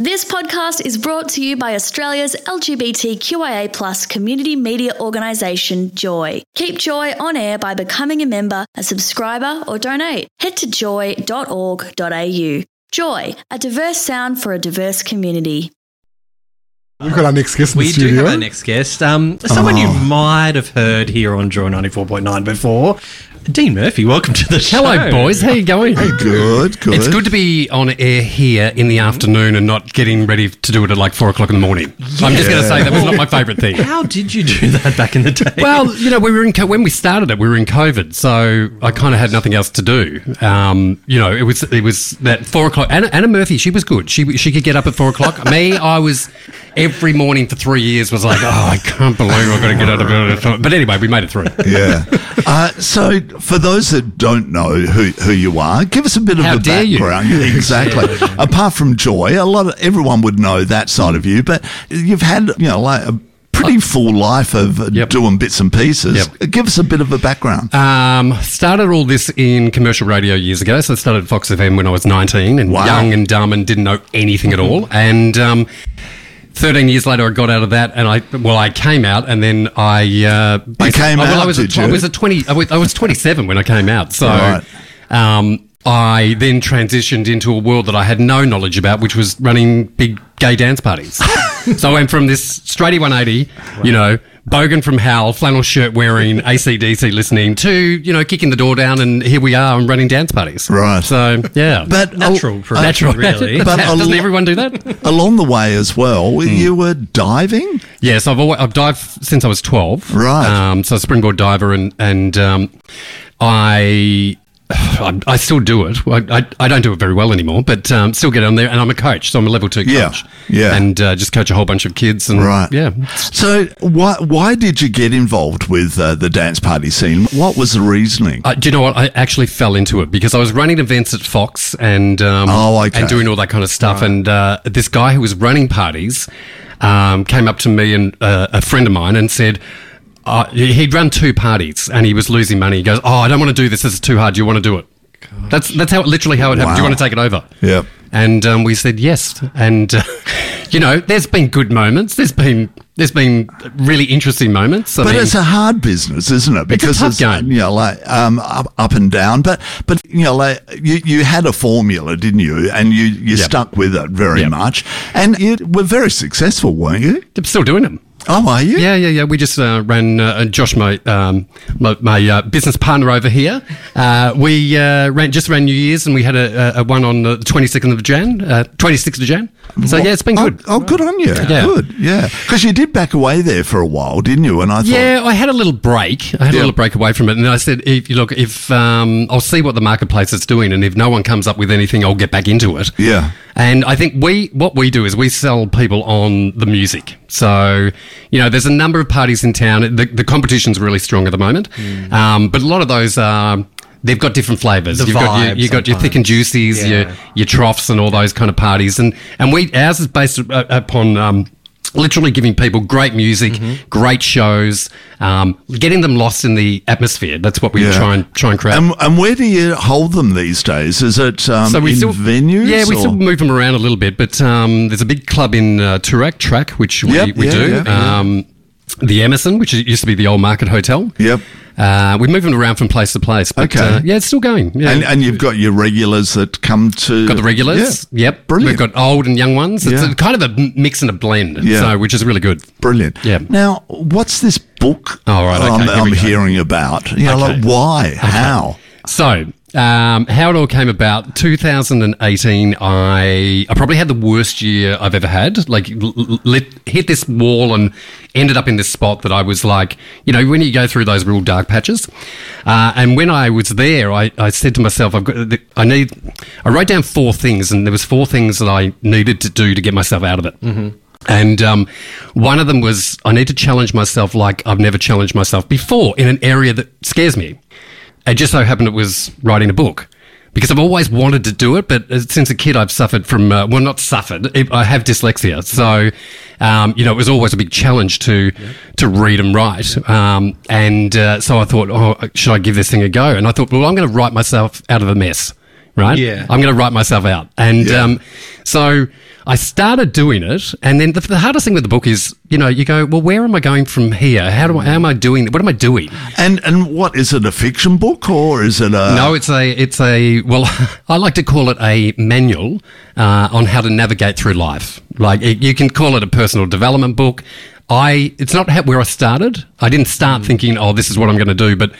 This podcast is brought to you by Australia's LGBTQIA plus community media organisation, Joy. Keep Joy on air by becoming a member, a subscriber, or donate. Head to joy.org.au. Joy, a diverse sound for a diverse community. We've got our next guest in We the do have our next guest. Um, someone you might have heard here on Joy 94.9 before. Dean Murphy, welcome to the show. Hello, boys. How you going? Hey, good, good. It's good to be on air here in the afternoon and not getting ready to do it at like four o'clock in the morning. I'm just going to say that was not my favourite thing. How did you do that back in the day? Well, you know, we were in co- when we started it, we were in COVID, so I kind of had nothing else to do. Um, you know, it was it was that four o'clock. Anna, Anna Murphy, she was good. She she could get up at four o'clock. Me, I was every morning for three years was like, oh, I can't believe I've got to get out of bed. But anyway, we made it through. yeah. Uh, so, for those that don't know who, who you are, give us a bit of a dare you. background. exactly. Apart from Joy, a lot of everyone would know that side of you, but you've had you know like a pretty full life of uh, Yep. doing bits and pieces. Yep. Give us a bit of a background. Um, started all this in commercial radio years ago. So I started at Fox FM when I was 19 and Wow. young and dumb and didn't know anything at all. And um, 13 years later, I got out of that and I, well, I came out and then I, uh, basically- came oh, well, out, I was, a, I you? was a 20, I was, I was 27 when I came out. So, Right. um, I then transitioned into a world that I had no knowledge about, which was running big gay dance parties. so I went from this straighty 180, you know, bogan from hell, flannel shirt wearing, ACDC listening, to, you know, kicking the door down and here we are and running dance parties. Right. So, yeah. But Natural uh, progression, really. But a Doesn't everyone do that? along the way as well, you were diving. Yes, I've always, I've dived since I was twelve. Right. Um, so springboard diver, and and um, I. I I still do it. I, I, I don't do it very well anymore, but um, still get on there. And I'm a coach, so I'm a level two Yeah, coach. yeah. And uh, just coach a whole bunch of kids. And Right. Yeah. So, why why did you get involved with uh, the dance party scene? What was the reasoning? Uh, do you know what? I actually fell into it because I was running events at Fox and um, Oh, okay. and doing all that kind of stuff. And uh, this guy who was running parties um, came up to me and uh, a friend of mine and said. Uh, he'd run two parties and he was losing money. He goes, "Oh, I don't want to do this. This is too hard. Do you want to do it?" That's that's how literally how it happened. Do you want to take it over? Yeah. And um, we said yes. And uh, you know, there's been good moments. There's been there's been really interesting moments. I But mean- it's a hard business, isn't it? Because tough game. you know, like um, up, up and down. But but you know, like you, you had a formula, didn't you? And you you Yep. stuck with it very Yep. much, and you were very successful, weren't you? I'm still doing them. Oh, are you? Yeah, yeah, yeah. We just uh, ran uh, Josh, my um, my, my uh, business partner over here. Uh, we uh, ran just ran New Year's, and we had a, a, one on the twenty second of Jan, twenty sixth of Jan. So yeah, it's been Oh, good. oh, good on you. Yeah. Good. Yeah. Because you did back away there for a while, didn't you? And I thought, Yeah, I had a little break. I had Yeah. a little break away from it, and I said, "If you look, if um, I'll see what the marketplace is doing, and if no one comes up with anything, I'll get back into it." Yeah. And I think we what we do is we sell people on the music. So you know, there's a number of parties in town. The, the competition's really strong at the moment, um, but a lot of those are. They've got different flavors. The You've got your, you've got your thick and sometimes. juicies, your Yeah. your troughs, and all those kind of parties. And and we ours is based upon um, literally giving people great music, Mm-hmm. great shows, um, getting them lost in the atmosphere. That's what we Yeah. try and try and create. And, and where do you hold them these days? Is it um, in venues? Yeah, we or- still move them around a little bit, but um, there's a big club in uh, Toorak, Trak, which we, Yep, we yeah, do. yeah, yeah. Um, the Emerson, which used to be the old Market Hotel. Yep. Uh, we move them around from place to place. But, Okay. uh, yeah, it's still going. Yeah. And, and you've got your regulars that come to. Got the regulars. Yeah. Yep. Brilliant. We've got old and young ones. It's Yeah. a, kind of a mix and a blend. Yeah. So, which is really good. Brilliant. Yeah. Now, what's this book Oh, right, okay, I'm, here I'm hearing about? You know, Okay. like why? How? So, um, how it all came about, 2018, I, I probably had the worst year I've ever had. Like, l- l- hit this wall and ended up in this spot that I was like, you know, when you go through those real dark patches. Uh, and when I was there, I, I said to myself, I've got, I need, I wrote down four things and there was four things that I needed to do to get myself out of it. And um, one of them was I need to challenge myself like I've never challenged myself before in an area that scares me. It just so happened it was writing a book because I've always wanted to do it, but uh, since a kid I've suffered from uh, well, not suffered. I have dyslexia, so um, you know it was always a big challenge to to read and write. Um, and uh, so I thought, oh, should I give this thing a go? And I thought, well, I'm going to write myself out of a mess, right? Yeah. I'm going to write myself out, and Yeah. um, so I started doing it, and then the, the hardest thing with the book is, you know, you go, well, where am I going from here? How do I, how am I doing? What am I doing? And and what is it? A fiction book or is it a? No, it's a it's a well, I like to call it a manual uh, on how to navigate through life. Like it, you can call it a personal development book. I it's not where I started. I didn't start thinking, oh, this is what I'm going to do, but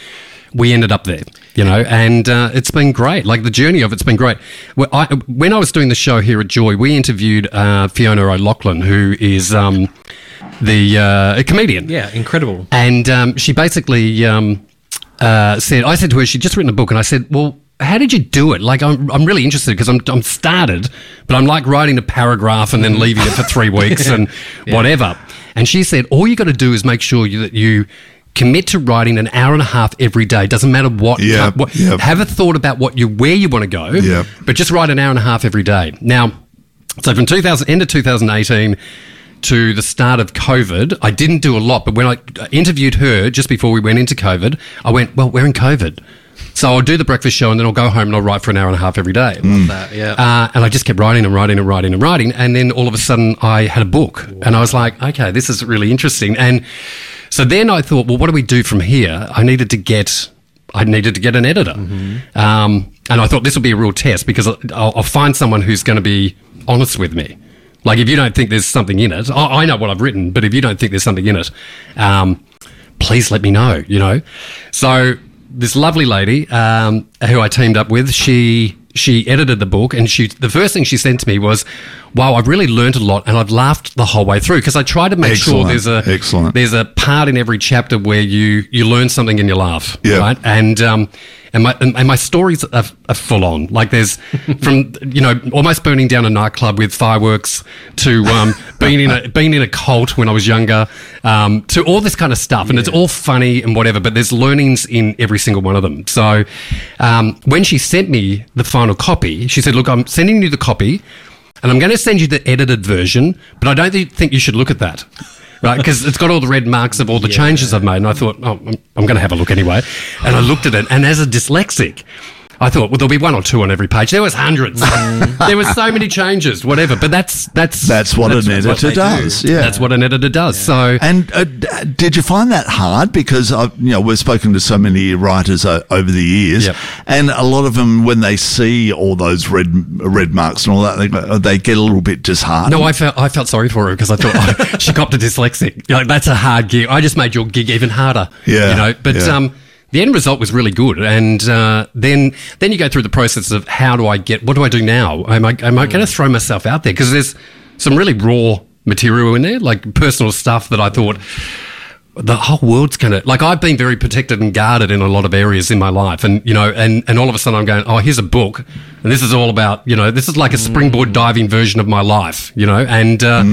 we ended up there, you know, and uh, it's been great. Like the journey of it's been great. Well, I, when I was doing the show here at Joy, we interviewed uh, Fiona O'Loughlin, who is um, the uh, a comedian. Yeah, incredible. And um, she basically um, uh, said, I said to her, she'd just written a book, and I said, well, how did you do it? Like, I'm, I'm really interested because I'm, I'm started, but I'm like writing a paragraph and then leaving it for three weeks and whatever. And she said, all you got to do is make sure you, that you commit to writing an hour and a half every day. Doesn't matter what. Yep, what yep. Have a thought about what you where you want to go. Yep. But just write an hour and a half every day. Now, so from 2000 end of 2018 to the start of COVID, I didn't do a lot. But when I interviewed her just before we went into COVID, I went, well, we're in COVID. So I'll do the breakfast show and then I'll go home and I'll write for an hour and a half every day. That, yeah. Uh, and I just kept writing and writing and writing and writing. And then all of a sudden I had a book and I was like, okay, this is really interesting. And so then I thought, well, what do we do from here? I needed to get, I needed to get an editor. Um, and I thought this will be a real test because I'll, I'll find someone who's going to be honest with me. Like if you don't think there's something in it, I, I know what I've written, but if you don't think there's something in it, um, please let me know, you know? So this lovely lady um, who I teamed up with, she she edited the book and she the first thing she sent to me was, "Wow, I've really learned a lot and I've laughed the whole way through because I try to make sure there's a excellent. there's a part in every chapter where you you learn something and you laugh, Yeah. right? And um and my and, my stories are, are full on. Like there's from you know almost burning down a nightclub with fireworks to um, being in a being in a cult when I was younger um, to all this kind of stuff, and it's all funny and whatever. But there's learnings in every single one of them. So um, when she sent me the final copy, she said, "Look, I'm sending you the copy." And I'm going to send you the edited version, but I don't think you should look at that. Right, because it's got all the red marks of all the changes I've made, and I thought, oh, I'm, I'm going to have a look anyway. And I looked at it, and as a dyslexic, I thought, well, there'll be one or two on every page. There was hundreds. there was so many changes, whatever. But that's that's That's what an editor they does. do. Yeah. that's what an editor does. So And uh, did you find that hard? Because I've, you know we've spoken to so many writers o- over the years, Yep. and a lot of them when they see all those red red marks and all that, they, they get a little bit disheartened. no, I felt I felt sorry for her because I thought oh, she copped a dyslexic. Like that's a hard gig. I just made your gig even harder. Yeah, you know. But yeah. um, the end result was really good, and uh, then then you go through the process of how do I get? What do I do now? Am I am I going to throw myself out there? Because there's some really raw material in there, like personal stuff that I thought the whole world's gonna like I've been very protected and guarded in a lot of areas in my life and you know and and all of a sudden I'm going oh here's a book and this is all about you know this is like a springboard diving version of my life you know and uh,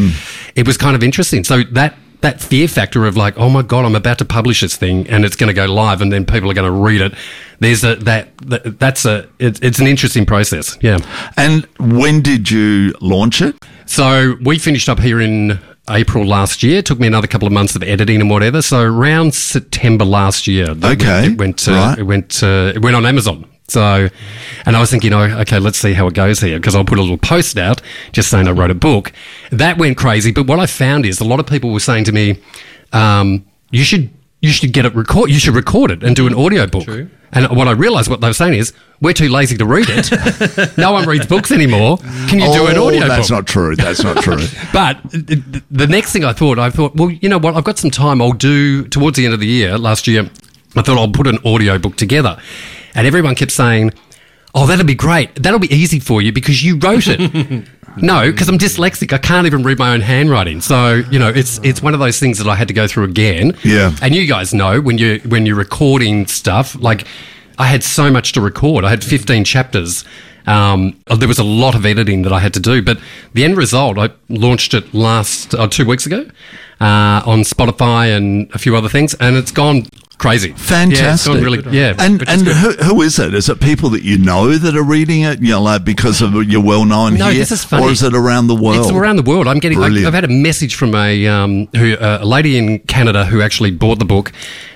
it was kind of interesting so that that fear factor of like oh my god I'm about to publish this thing and it's going to go live and then people are going to read it there's a that, that that's a it, it's an interesting process yeah And when did you launch it? so we finished up here in April last year. It took me another couple of months of editing and whatever. So around September last year, Okay, it went to, right. it went to, it went on Amazon. So, and I was thinking, oh, okay, let's see how it goes here because I'll put a little post out just saying I wrote a book. That went crazy. But what I found is a lot of people were saying to me, um, you should you should get it record. You should record it and do an audio book. And what I realized, what they were saying is, we're too lazy to read it. no one reads books anymore. Can you do an Oh, audio That's book? not true. That's not true. But th- th- the next thing I thought, I thought, well, you know what? I've got some time. I'll do towards the end of the year, last year, I thought I'll put an audio book together. And everyone kept saying, oh, that'll be great. That'll be easy for you because you wrote it. no, because I'm dyslexic. I can't even read my own handwriting. So, you know, it's it's one of those things that I had to go through again. Yeah. And you guys know when you when you're recording stuff, like I had so much to record. I had 15 chapters. Um, there was a lot of editing that I had to do, but the end result, I launched it last uh, two weeks ago uh, on Spotify and a few other things, and it's gone crazy. Fantastic. Yeah, really, yeah. And and who, who is it? Is it people that you know that are reading it? You know, like because of you're well known No, here, this is funny. or is it around the world? It's around the world. I'm getting. I, Brilliant. I've had a message from a um, who uh, a lady in Canada who actually bought the book,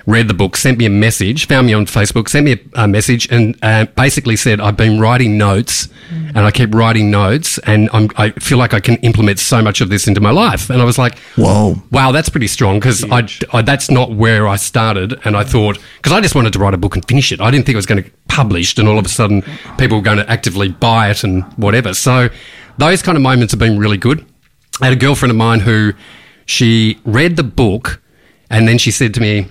read the book, sent me a message, found me on Facebook, sent me a, a message, and uh, basically said, I've been writing notes and I keep writing notes, and I'm, I feel like I can implement so much of this into my life. And I was like, Whoa. Wow, that's pretty strong because I, I, that's not where I started. And I thought, because I just wanted to write a book and finish it. I didn't think it was going to get published, and all of a sudden people were going to actively buy it and whatever. So those kind of moments have been really good. I had a girlfriend of mine who she read the book and then she said to me,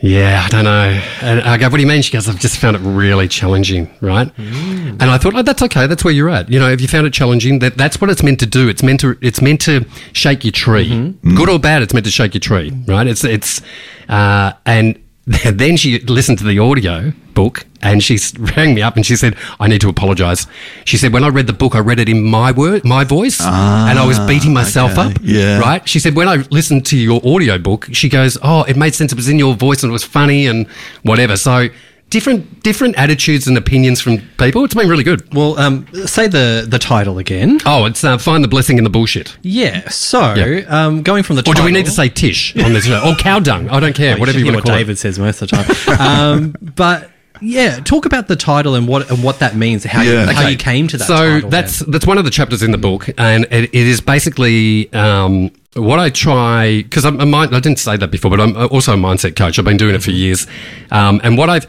yeah, I don't know. And I go, what do you mean? She goes, I've just found it really challenging, right? Mm. And I thought, oh, that's okay. That's where you're at. You know, if you found it challenging, that, that's what it's meant to do. It's meant to, it's meant to shake your tree. Mm-hmm. Good mm. or bad, it's meant to shake your tree, right? It's, it's, uh, and then she listened to the audio book and she rang me up and she said, I need to apologize. She said, when I read the book, I read it in my word, my voice, and I was ah, beating myself okay. up. Yeah. Right? She said, when I listened to your audio book, she goes, Oh, it made sense. It was in your voice and it was funny and whatever. So different, different attitudes and opinions from people. It's been really good. Well, um, say the the title again. Oh, it's uh, Find the Blessing in the Bullshit. Yeah. So, Yeah. um, going from the Or title, do we need to say Tish on this show? Or cow dung? I don't care. Oh, whatever should you want to what call David it. says most of the time. um, but yeah, talk about the title and what and what that means. How Yeah. you, how you came to that. so title that's then. that's one of the chapters in the book, and it, it is basically um, what I try because I'm a mind, I didn't say that before, but I'm also a mindset coach. I've been doing it for years, um, and what I've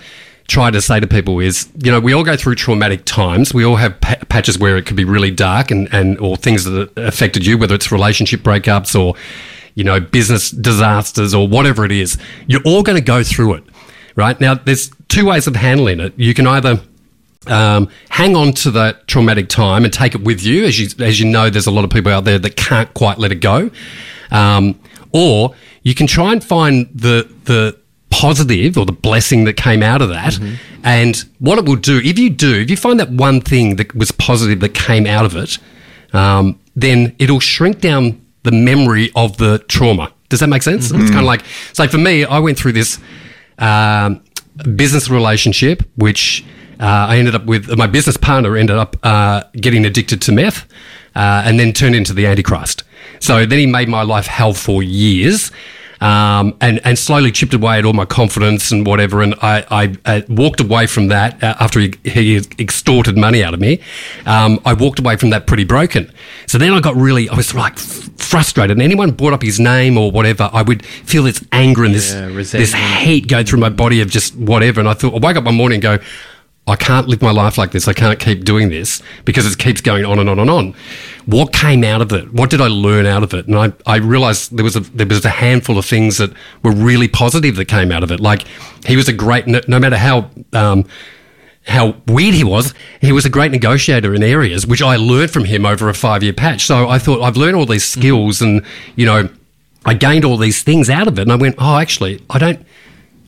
tried to say to people is, you know, we all go through traumatic times. We all have pa- patches where it could be really dark and and or things that affected you, whether it's relationship breakups or you know business disasters or whatever it is. You're all going to go through it. Right now, there's two ways of handling it. You can either um, hang on to that traumatic time and take it with you, as you as you know, there's a lot of people out there that can't quite let it go, um, or you can try and find the the positive or the blessing that came out of that, and what it will do if you do, if you find that one thing that was positive that came out of it, um, then it'll shrink down the memory of the trauma. Does that make sense? It's kind of like so. For me, I went through this um, business relationship, which uh, I ended up with. My business partner ended up uh, getting addicted to meth, uh, and then turned into the Antichrist. So then he made my life hell for years. Um, and, and slowly chipped away at all my confidence and whatever. And I, I, uh walked away from that uh, after he, he extorted money out of me. Um, I walked away from that pretty broken. So then I got really, I was like f- frustrated. And anyone brought up his name or whatever, I would feel this anger and this, Yeah, this hate go through my body of just whatever. And I thought, I wake up one morning and go, I can't live my life like this. I can't keep doing this because it keeps going on and on and on. What came out of it? What did I learn out of it? And I, I realized there was a there was a handful of things that were really positive that came out of it. Like he was a great, no, no matter how um, how weird he was, he was a great negotiator in areas, which I learned from him over a five year patch. So I thought I've learned all these skills and, you know, I gained all these things out of it. And I went, oh, actually, I don't,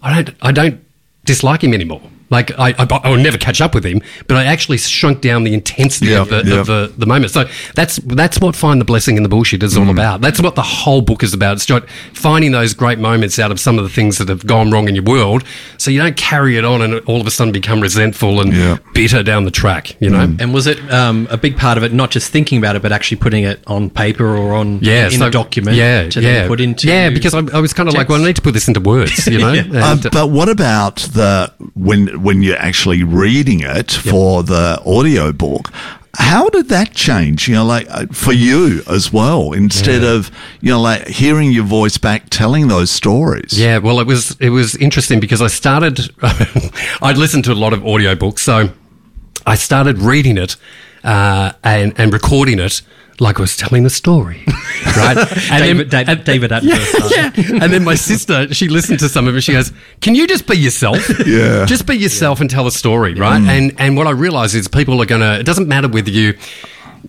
I don't, I don't dislike him anymore. Like I, I, I will never catch up with him, but I actually shrunk down the intensity Yeah, of, the, yeah. of the, the moment. So that's that's what find the blessing in the bullshit is Mm. all about. That's what the whole book is about. It's just finding those great moments out of some of the things that have gone wrong in your world, so you don't carry it on and all of a sudden become resentful and Yeah. bitter down the track. You know. And was it um, a big part of it, not just thinking about it, but actually putting it on paper or on Yeah, in so- a document Yeah, to yeah, then put into yeah. Because I, I was kind of like, well, I need to put this into words, you know. Uh, And- but what about the when when you're actually reading it for the audio book? How did that change? You know, like uh, for you as well, instead of you know, like hearing your voice back, telling those stories. Yeah, well, it was it was interesting because I started. I'd listened to a lot of audiobooks, so I started reading it uh, and and recording it like I was telling a story, right? And David, David, and- David Attenborough. yeah. And then my sister, she listened to some of it. She goes, "Can you just be yourself? Yeah. just be yourself and tell a story, right?" Mm. And and what I realize is people are gonna. It doesn't matter whether you.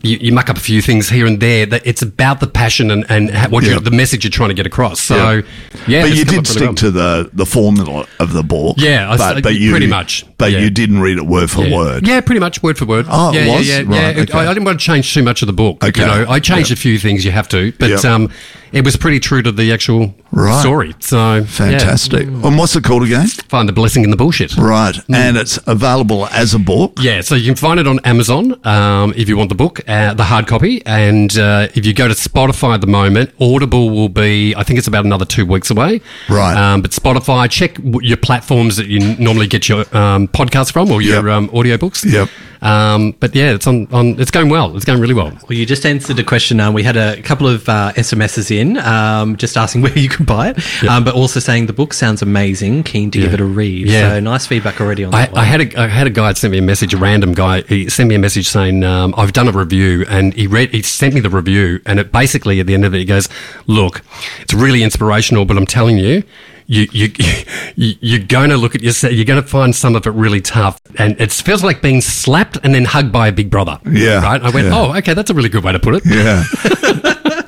You, you muck up a few things here and there. That it's about the passion and, and ha- what Yeah. the message you're trying to get across. So, Yeah. yeah, but you did stick well. to the, the formula of the book. Yeah, I but, but you pretty much, But yeah. you didn't read it word for word. Yeah, pretty much word for word. Oh, it yeah, was? yeah, yeah. Right. Okay. I, I didn't want to change too much of the book. Okay. You know, I changed a few things you have to, but um, it was pretty true to the actual Right. story. So Fantastic. Yeah. And what's it called again? Find the blessing in the bullshit. Right, and it's available as a book. Yeah, so you can find it on Amazon um, if you want the book, uh, the hard copy, and uh, if you go to Spotify at the moment, Audible will be. I think it's about another two weeks away. Right. Um, but Spotify, check your platforms that you normally get your um, podcasts from or your Yep. um, audiobooks. Yep. Um, but yeah, it's on, on. It's going well. It's going really well. Well, you just answered a question. Um, we had a couple of uh, SMSs in, um, just asking where you could buy it, um, but also saying the book sounds amazing. Keen to give it a read. Yeah. So nice feedback already on I, that. I had a I had a guy that sent me a message, a random guy. He sent me a message saying, um, "I've done a review," and he read. He sent me the review, and it basically at the end of it, he goes, "Look, it's really inspirational, but I'm telling you." You, you, you, you're going to look at yourself, you're going to find some of it really tough. And it feels like being slapped and then hugged by a big brother. Yeah, Right? I went, yeah. oh, okay, that's a really good way to put it. Yeah.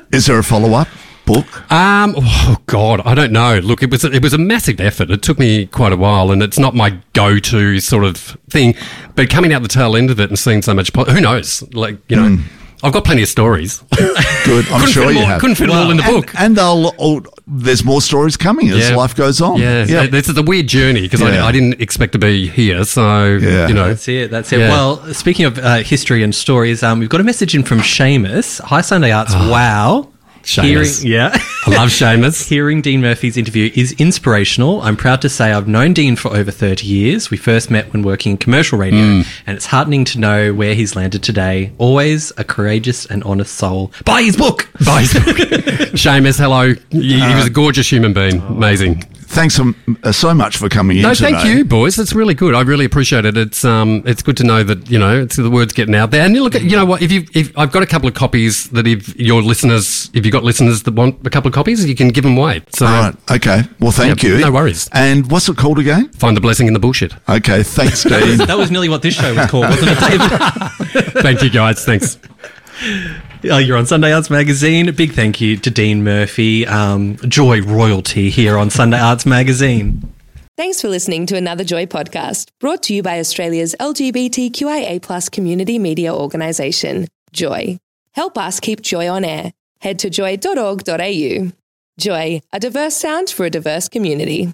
Is there a follow up book? Um, oh God, I don't know. Look, it was it was a massive effort. It took me quite a while, and it's not my go-to sort of thing. But coming out the tail end of it and seeing so much, po- who knows? Like you know, I've got plenty of stories. Good. I'm couldn't sure fit you them all, have. couldn't fit them all in the and, book. And they'll, all, there's more stories coming as Yeah. life goes on. Yeah, Yeah. this is a weird journey because Yeah. I, I didn't expect to be here. So Yeah. you know, That's it. That's it. Yeah. Well, speaking of uh, history and stories, um, we've got a message in from Seamus. Hi, Sunday Arts. wow. Seamus. Hearing, yeah. I love Seamus. Hearing Dean Murphy's interview is inspirational. I'm proud to say I've known Dean for over 30 years. We first met when working in commercial radio, Mm. and it's heartening to know where he's landed today. Always a courageous and honest soul. Buy his book! Buy his book. Seamus, hello. He, he was a gorgeous human being. Amazing. Thanks so, uh, so much for coming in No, today. thank you, boys. That's really good. I really appreciate it. It's um, it's good to know that you know it's the words getting out there. And you look at, you know what? If you, if I've got a couple of copies that if your listeners, if you've got listeners that want a couple of copies, you can give them away. So All right. Okay. Well, thank Yep, you. no worries. And what's it called again? find the blessing in the bullshit. Okay. Thanks, Dean. That was nearly what this show was called, wasn't it, David? Thank you, guys. Thanks. Uh, you're on Sunday Arts Magazine. Big thank you to Dean Murphy, um, Joy Royalty here on Sunday Arts Magazine. Thanks for listening to another Joy podcast brought to you by Australia's LGBTQIA community media organisation, Joy. Help us keep Joy on air. Head to joy.org.au. Joy, a diverse sound for a diverse community.